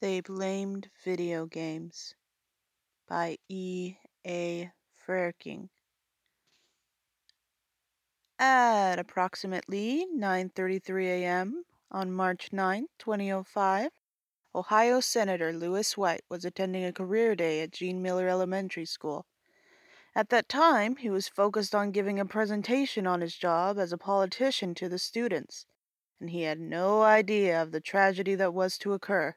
They Blamed Video Games by E. A. Frerking. At approximately 9:33 a.m. on March 9, 2005, Ohio Senator Lewis White was attending a career day at Gene Miller Elementary School. At that time, he was focused on giving a presentation on his job as a politician to the students, and he had no idea of the tragedy that was to occur.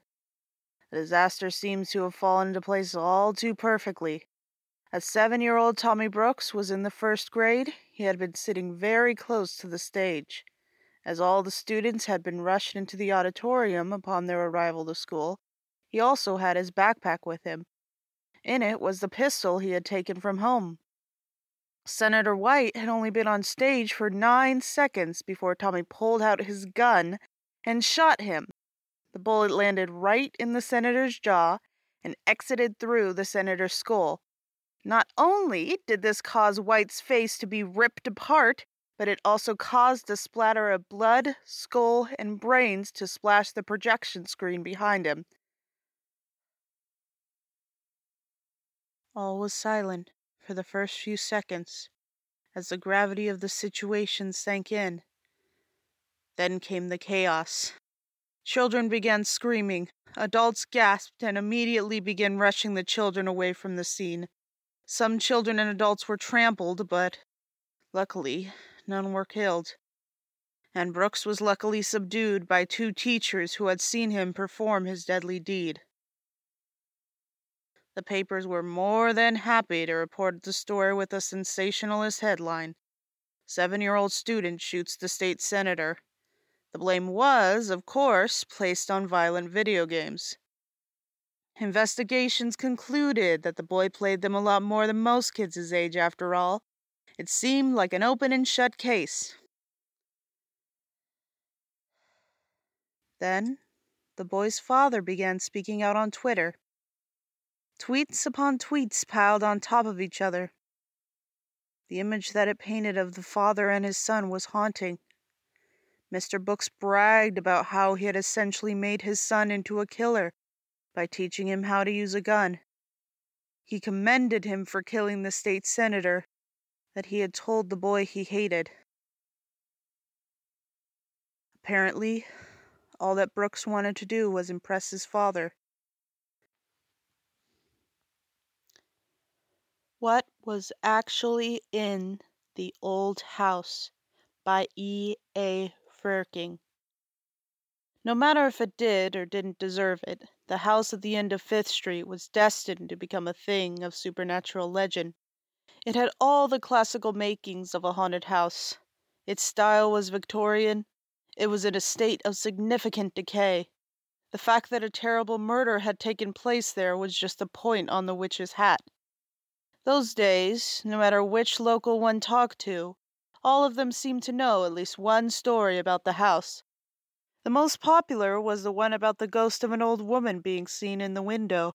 The disaster seems to have fallen into place all too perfectly. As seven year old Tommy Brooks was in the first grade, he had been sitting very close to the stage. As all the students had been rushed into the auditorium upon their arrival to school, he also had his backpack with him. In it was the pistol he had taken from home. Senator White had only been on stage for nine seconds before Tommy pulled out his gun and shot him. The bullet landed right in the senator's jaw and exited through the senator's skull. Not only did this cause White's face to be ripped apart, but it also caused a splatter of blood, skull, and brains to splash the projection screen behind him. All was silent for the first few seconds as the gravity of the situation sank in. Then came the chaos. Children began screaming. Adults gasped and immediately began rushing the children away from the scene. Some children and adults were trampled, but luckily, none were killed. And Brooks was luckily subdued by two teachers who had seen him perform his deadly deed. The papers were more than happy to report the story with a sensationalist headline Seven year old student shoots the state senator. The blame was, of course, placed on violent video games. Investigations concluded that the boy played them a lot more than most kids his age, after all. It seemed like an open and shut case. Then, the boy's father began speaking out on Twitter. Tweets upon tweets piled on top of each other. The image that it painted of the father and his son was haunting. Mr. Brooks bragged about how he had essentially made his son into a killer by teaching him how to use a gun. He commended him for killing the state senator that he had told the boy he hated. Apparently, all that Brooks wanted to do was impress his father. What was actually in the old house by E. A. Frerking. No matter if it did or didn't deserve it, the house at the end of Fifth Street was destined to become a thing of supernatural legend. It had all the classical makings of a haunted house. Its style was Victorian. It was in a state of significant decay. The fact that a terrible murder had taken place there was just a point on the witch's hat. Those days, no matter which local one talked to, all of them seemed to know at least one story about the house. The most popular was the one about the ghost of an old woman being seen in the window.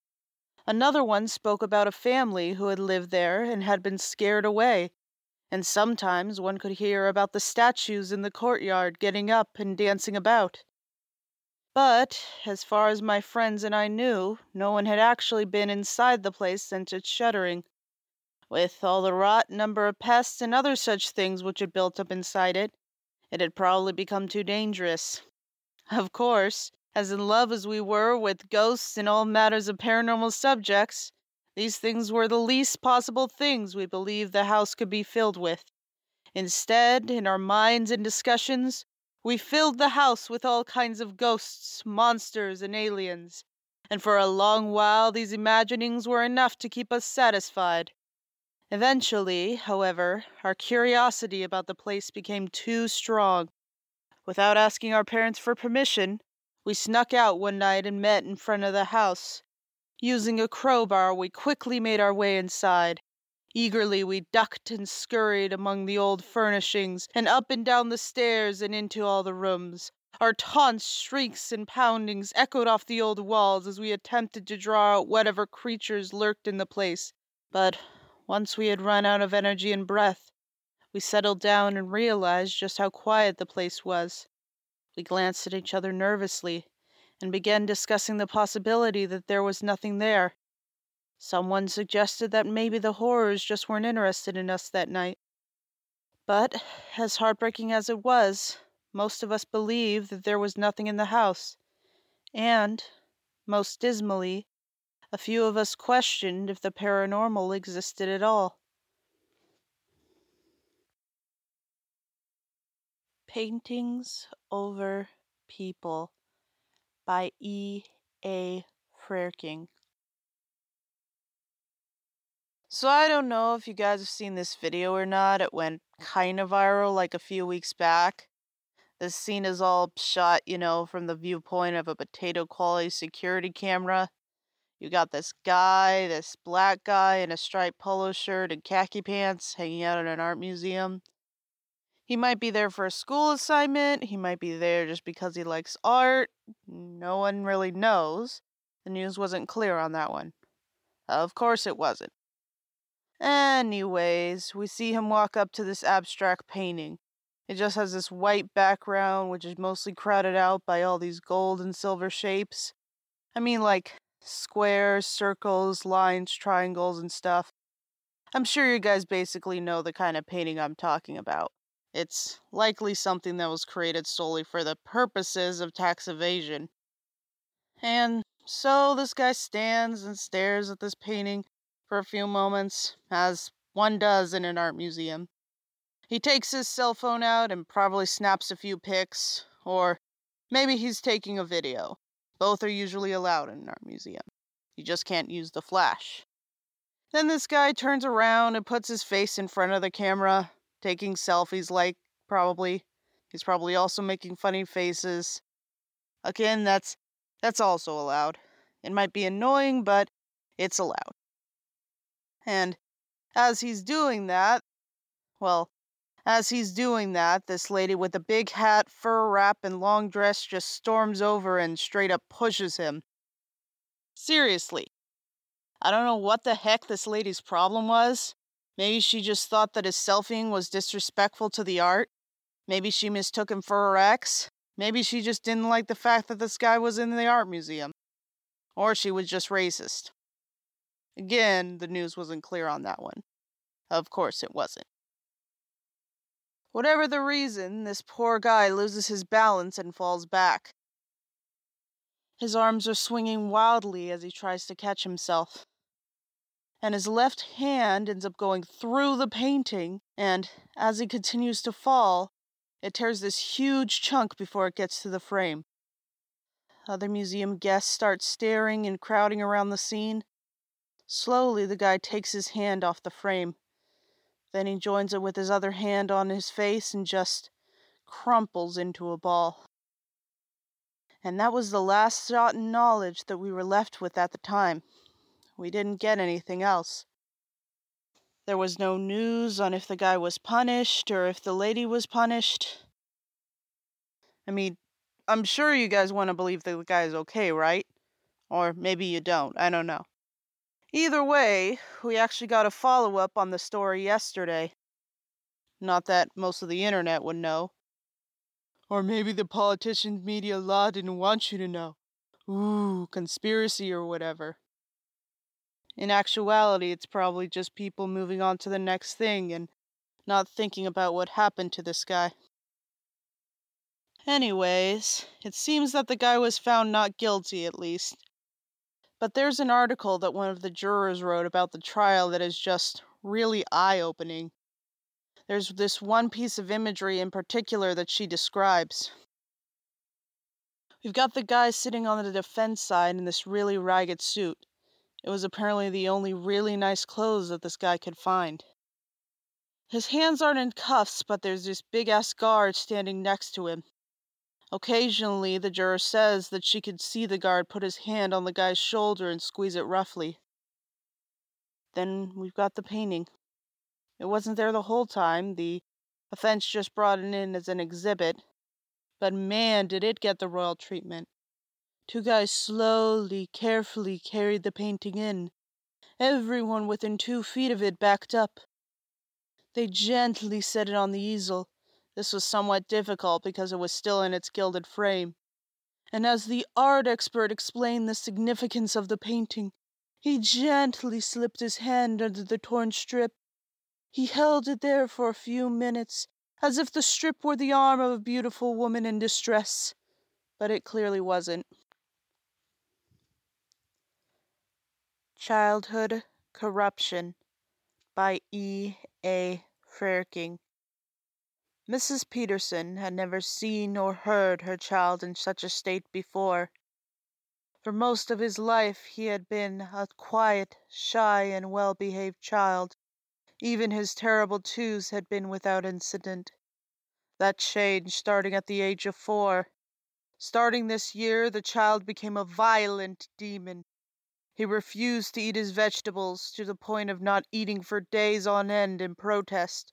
Another one spoke about a family who had lived there and had been scared away. And sometimes one could hear about the statues in the courtyard getting up and dancing about. But, as far as my friends and I knew, no one had actually been inside the place since its shuttering. With all the rot, number of pests, and other such things which had built up inside it, it had probably become too dangerous. Of course, as in love as we were with ghosts and all matters of paranormal subjects, these things were the least possible things we believed the house could be filled with. Instead, in our minds and discussions, we filled the house with all kinds of ghosts, monsters, and aliens, and for a long while these imaginings were enough to keep us satisfied. Eventually, however, our curiosity about the place became too strong. Without asking our parents for permission, we snuck out one night and met in front of the house. Using a crowbar, we quickly made our way inside. Eagerly, we ducked and scurried among the old furnishings, and up and down the stairs and into all the rooms. Our taunts, shrieks, and poundings echoed off the old walls as we attempted to draw out whatever creatures lurked in the place. But once we had run out of energy and breath, we settled down and realized just how quiet the place was. We glanced at each other nervously, and began discussing the possibility that there was nothing there. Someone suggested that maybe the horrors just weren't interested in us that night. But, as heartbreaking as it was, most of us believed that there was nothing in the house. And, most dismally, a few of us questioned if the paranormal existed at all. Paintings over People by E. A. Frerking. So I don't know if you guys have seen this video or not. It went kind of viral like a few weeks back. This scene is all shot, you know, from the viewpoint of a potato quality security camera. You got this guy, this black guy in a striped polo shirt and khaki pants hanging out at an art museum. He might be there for a school assignment, he might be there just because he likes art. No one really knows. The news wasn't clear on that one. Of course it wasn't. Anyways, we see him walk up to this abstract painting. It just has this white background, which is mostly crowded out by all these gold and silver shapes. I mean, like squares, circles, lines, triangles, and stuff. I'm sure you guys basically know the kind of painting I'm talking about. It's likely something that was created solely for the purposes of tax evasion. And so this guy stands and stares at this painting for a few moments, as one does in an art museum. He takes his cell phone out and probably snaps a few pics, or maybe he's taking a video. Both are usually allowed in an art museum. You just can't use the flash. Then this guy turns around and puts his face in front of the camera, taking selfies, like, probably. He's probably also making funny faces. Again, that's that's also allowed. It might be annoying, but it's allowed. And as he's doing that, well, as he's doing that, this lady with a big hat, fur wrap, and long dress just storms over and straight up pushes him. Seriously. I don't know what the heck this lady's problem was. Maybe she just thought that his selfieing was disrespectful to the art. Maybe she mistook him for her ex. Maybe she just didn't like the fact that this guy was in the art museum. Or she was just racist. Again, the news wasn't clear on that one. Of course it wasn't. Whatever the reason, this poor guy loses his balance and falls back. His arms are swinging wildly as he tries to catch himself. And his left hand ends up going through the painting, and as he continues to fall, it tears this huge chunk before it gets to the frame. Other museum guests start staring and crowding around the scene. Slowly, the guy takes his hand off the frame. Then he joins it with his other hand on his face and just crumples into a ball. And that was the last shot in knowledge that we were left with at the time. We didn't get anything else. There was no news on if the guy was punished or if the lady was punished. I mean, I'm sure you guys want to believe the guy is okay, right? Or maybe you don't. I don't know. Either way, we actually got a follow up on the story yesterday. Not that most of the internet would know. Or maybe the politicians media law didn't want you to know. Ooh, conspiracy or whatever. In actuality, it's probably just people moving on to the next thing and not thinking about what happened to this guy. Anyways, it seems that the guy was found not guilty, at least, but there's an article that one of the jurors wrote about the trial that is just really eye opening. There's this one piece of imagery in particular that she describes. We've got the guy sitting on the defense side in this really ragged suit. It was apparently the only really nice clothes that this guy could find. His hands aren't in cuffs, but there's this big ass guard standing next to him. Occasionally, the juror says that she could see the guard put his hand on the guy's shoulder and squeeze it roughly. Then we've got the painting. It wasn't there the whole time, the offense just brought it in as an exhibit. But man, did it get the royal treatment. Two guys slowly, carefully carried the painting in, everyone within two feet of it backed up. They gently set it on the easel, this was somewhat difficult because it was still in its gilded frame. and as the art expert explained the significance of the painting, he gently slipped his hand under the torn strip. He held it there for a few minutes, as if the strip were the arm of a beautiful woman in distress, but it clearly wasn't. Childhood Corruption by E. A. Frerking. Mrs. Peterson had never seen or heard her child in such a state before. For most of his life he had been a quiet, shy, and well behaved child. Even his terrible twos had been without incident. That changed starting at the age of four. Starting this year, the child became a violent demon. He refused to eat his vegetables to the point of not eating for days on end in protest.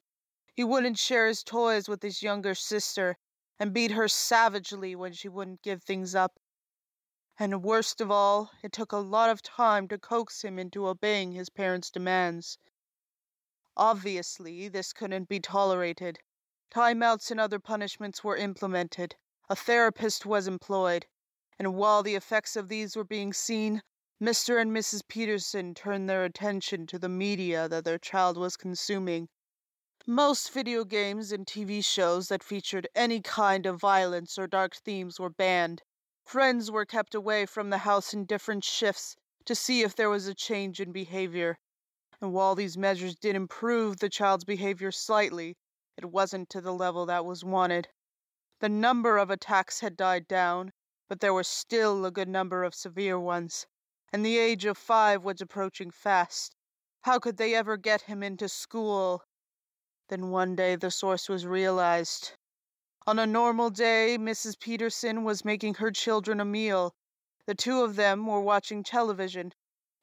He wouldn't share his toys with his younger sister and beat her savagely when she wouldn't give things up. And worst of all, it took a lot of time to coax him into obeying his parents' demands. Obviously, this couldn't be tolerated. Timeouts and other punishments were implemented. A therapist was employed. And while the effects of these were being seen, Mr. and Mrs. Peterson turned their attention to the media that their child was consuming. Most video games and TV shows that featured any kind of violence or dark themes were banned. Friends were kept away from the house in different shifts to see if there was a change in behavior. And while these measures did improve the child's behavior slightly, it wasn't to the level that was wanted. The number of attacks had died down, but there were still a good number of severe ones and the age of five was approaching fast. How could they ever get him into school? Then one day the source was realized. On a normal day, Mrs. Peterson was making her children a meal. The two of them were watching television.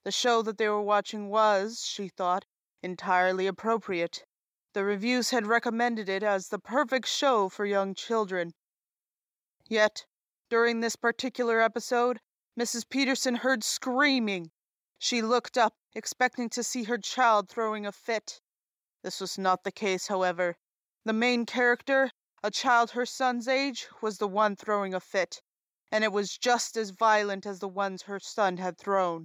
The show that they were watching was, she thought, entirely appropriate. The reviews had recommended it as the perfect show for young children. Yet, during this particular episode, Mrs. Peterson heard screaming. She looked up, expecting to see her child throwing a fit. This was not the case, however. The main character, a child her son's age, was the one throwing a fit, and it was just as violent as the ones her son had thrown.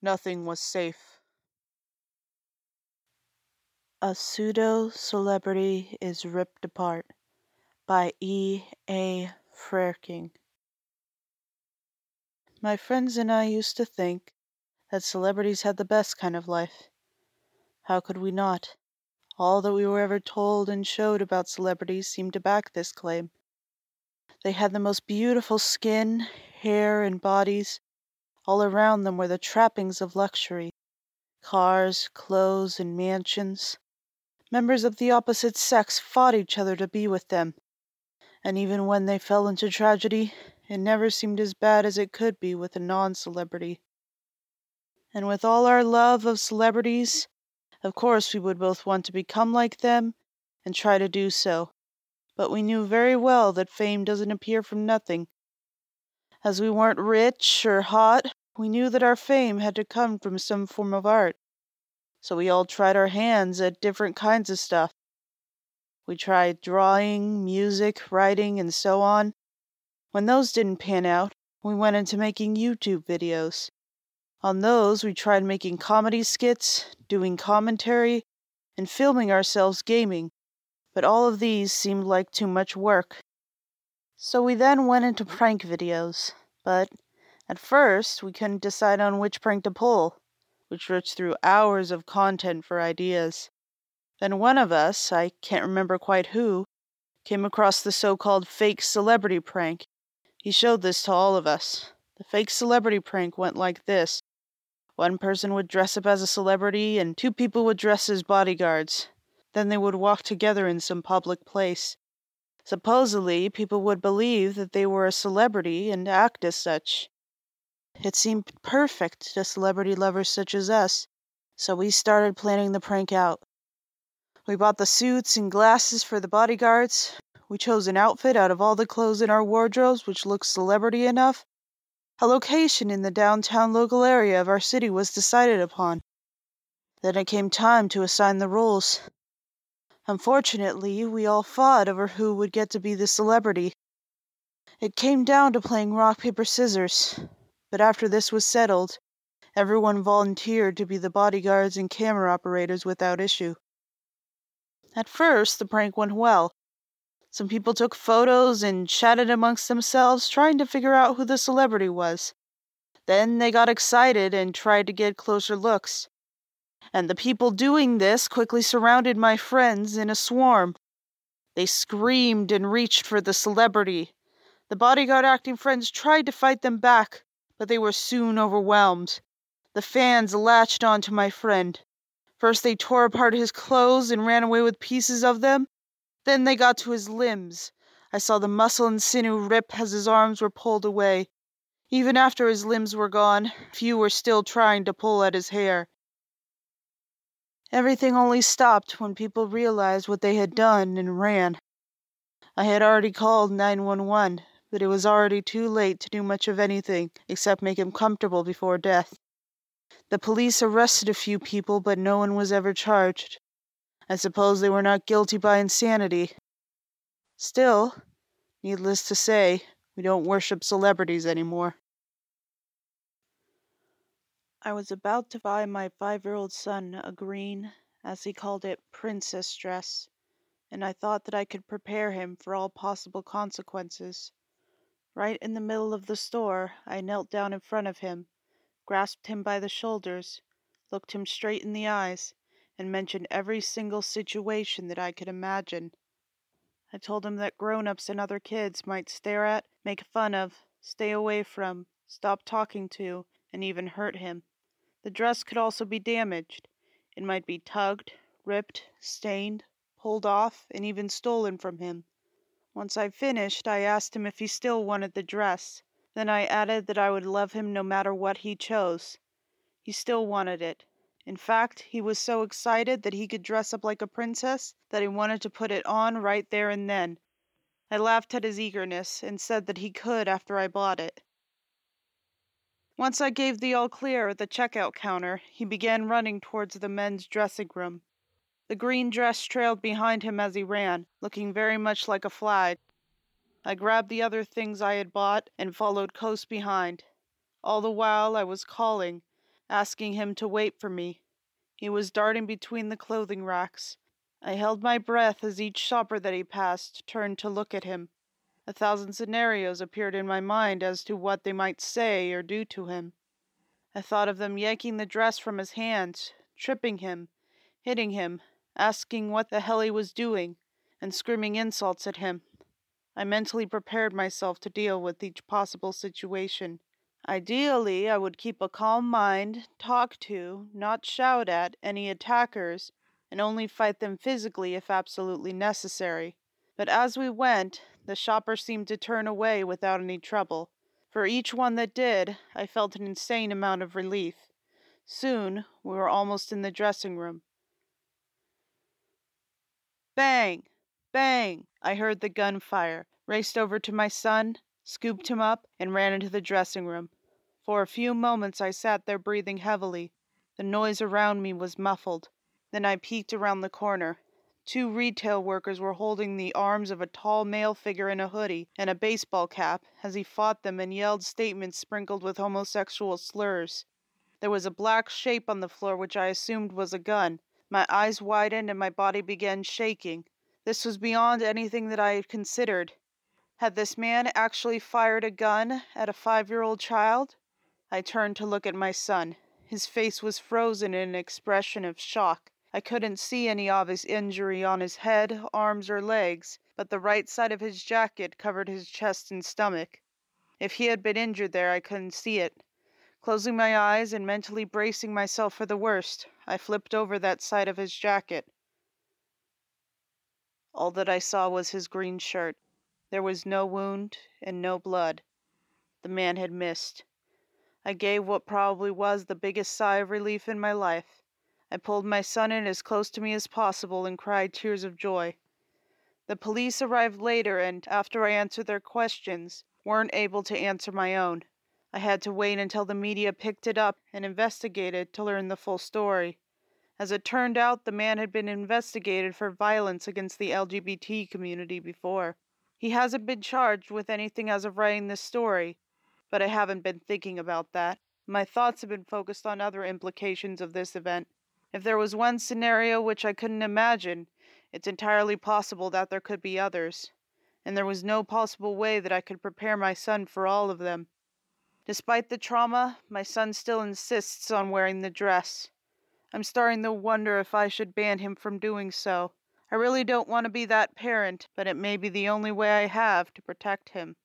Nothing was safe. A pseudo celebrity is ripped apart by E. A. Frerking. My friends and I used to think that celebrities had the best kind of life. How could we not? All that we were ever told and showed about celebrities seemed to back this claim. They had the most beautiful skin, hair, and bodies. All around them were the trappings of luxury cars, clothes, and mansions. Members of the opposite sex fought each other to be with them. And even when they fell into tragedy, it never seemed as bad as it could be with a non celebrity. And with all our love of celebrities, of course we would both want to become like them and try to do so. But we knew very well that fame doesn't appear from nothing. As we weren't rich or hot, we knew that our fame had to come from some form of art. So we all tried our hands at different kinds of stuff. We tried drawing, music, writing, and so on, when those didn't pan out, we went into making YouTube videos. On those, we tried making comedy skits, doing commentary, and filming ourselves gaming, but all of these seemed like too much work. So we then went into prank videos, but at first we couldn't decide on which prank to pull. which searched through hours of content for ideas. Then one of us, I can't remember quite who, came across the so called fake celebrity prank he showed this to all of us. The fake celebrity prank went like this one person would dress up as a celebrity, and two people would dress as bodyguards. Then they would walk together in some public place. Supposedly, people would believe that they were a celebrity and act as such. It seemed perfect to celebrity lovers such as us, so we started planning the prank out. We bought the suits and glasses for the bodyguards, we chose an outfit out of all the clothes in our wardrobes which looked celebrity enough. A location in the downtown local area of our city was decided upon. Then it came time to assign the roles. Unfortunately, we all fought over who would get to be the celebrity. It came down to playing rock, paper, scissors, but after this was settled, everyone volunteered to be the bodyguards and camera operators without issue. At first, the prank went well. Some people took photos and chatted amongst themselves, trying to figure out who the celebrity was. Then they got excited and tried to get closer looks. And the people doing this quickly surrounded my friends in a swarm. They screamed and reached for the celebrity. The bodyguard acting friends tried to fight them back, but they were soon overwhelmed. The fans latched on to my friend. First, they tore apart his clothes and ran away with pieces of them. Then they got to his limbs. I saw the muscle and sinew rip as his arms were pulled away. Even after his limbs were gone, few were still trying to pull at his hair. Everything only stopped when people realized what they had done and ran. I had already called 911, but it was already too late to do much of anything except make him comfortable before death. The police arrested a few people, but no one was ever charged. I suppose they were not guilty by insanity. Still, needless to say, we don't worship celebrities anymore. I was about to buy my five year old son a green, as he called it, princess dress, and I thought that I could prepare him for all possible consequences. Right in the middle of the store, I knelt down in front of him, grasped him by the shoulders, looked him straight in the eyes, and mentioned every single situation that I could imagine. I told him that grown ups and other kids might stare at, make fun of, stay away from, stop talking to, and even hurt him. The dress could also be damaged. It might be tugged, ripped, stained, pulled off, and even stolen from him. Once I finished, I asked him if he still wanted the dress. Then I added that I would love him no matter what he chose. He still wanted it. In fact, he was so excited that he could dress up like a princess that he wanted to put it on right there and then. I laughed at his eagerness and said that he could after I bought it. Once I gave the all clear at the checkout counter, he began running towards the men's dressing room. The green dress trailed behind him as he ran, looking very much like a flag. I grabbed the other things I had bought and followed close behind. All the while I was calling, asking him to wait for me. He was darting between the clothing racks. I held my breath as each shopper that he passed turned to look at him. A thousand scenarios appeared in my mind as to what they might say or do to him. I thought of them yanking the dress from his hands, tripping him, hitting him, asking what the hell he was doing, and screaming insults at him. I mentally prepared myself to deal with each possible situation. Ideally, I would keep a calm mind, talk to, not shout at, any attackers, and only fight them physically if absolutely necessary. But as we went, the shopper seemed to turn away without any trouble. For each one that did, I felt an insane amount of relief. Soon, we were almost in the dressing room. Bang! Bang! I heard the gunfire, raced over to my son, scooped him up, and ran into the dressing room. For a few moments I sat there breathing heavily. The noise around me was muffled. Then I peeked around the corner. Two retail workers were holding the arms of a tall male figure in a hoodie and a baseball cap as he fought them and yelled statements sprinkled with homosexual slurs. There was a black shape on the floor which I assumed was a gun. My eyes widened and my body began shaking. This was beyond anything that I had considered. Had this man actually fired a gun at a five year old child? I turned to look at my son. His face was frozen in an expression of shock. I couldn't see any obvious injury on his head, arms, or legs, but the right side of his jacket covered his chest and stomach. If he had been injured there, I couldn't see it. Closing my eyes and mentally bracing myself for the worst, I flipped over that side of his jacket. All that I saw was his green shirt. There was no wound and no blood. The man had missed. I gave what probably was the biggest sigh of relief in my life. I pulled my son in as close to me as possible and cried tears of joy. The police arrived later and, after I answered their questions, weren't able to answer my own. I had to wait until the media picked it up and investigated to learn the full story. As it turned out, the man had been investigated for violence against the LGBT community before. He hasn't been charged with anything as of writing this story, but I haven't been thinking about that. My thoughts have been focused on other implications of this event. If there was one scenario which I couldn't imagine, it's entirely possible that there could be others, and there was no possible way that I could prepare my son for all of them. Despite the trauma, my son still insists on wearing the dress. I'm starting to wonder if I should ban him from doing so. I really don't want to be that parent, but it may be the only way I have to protect him.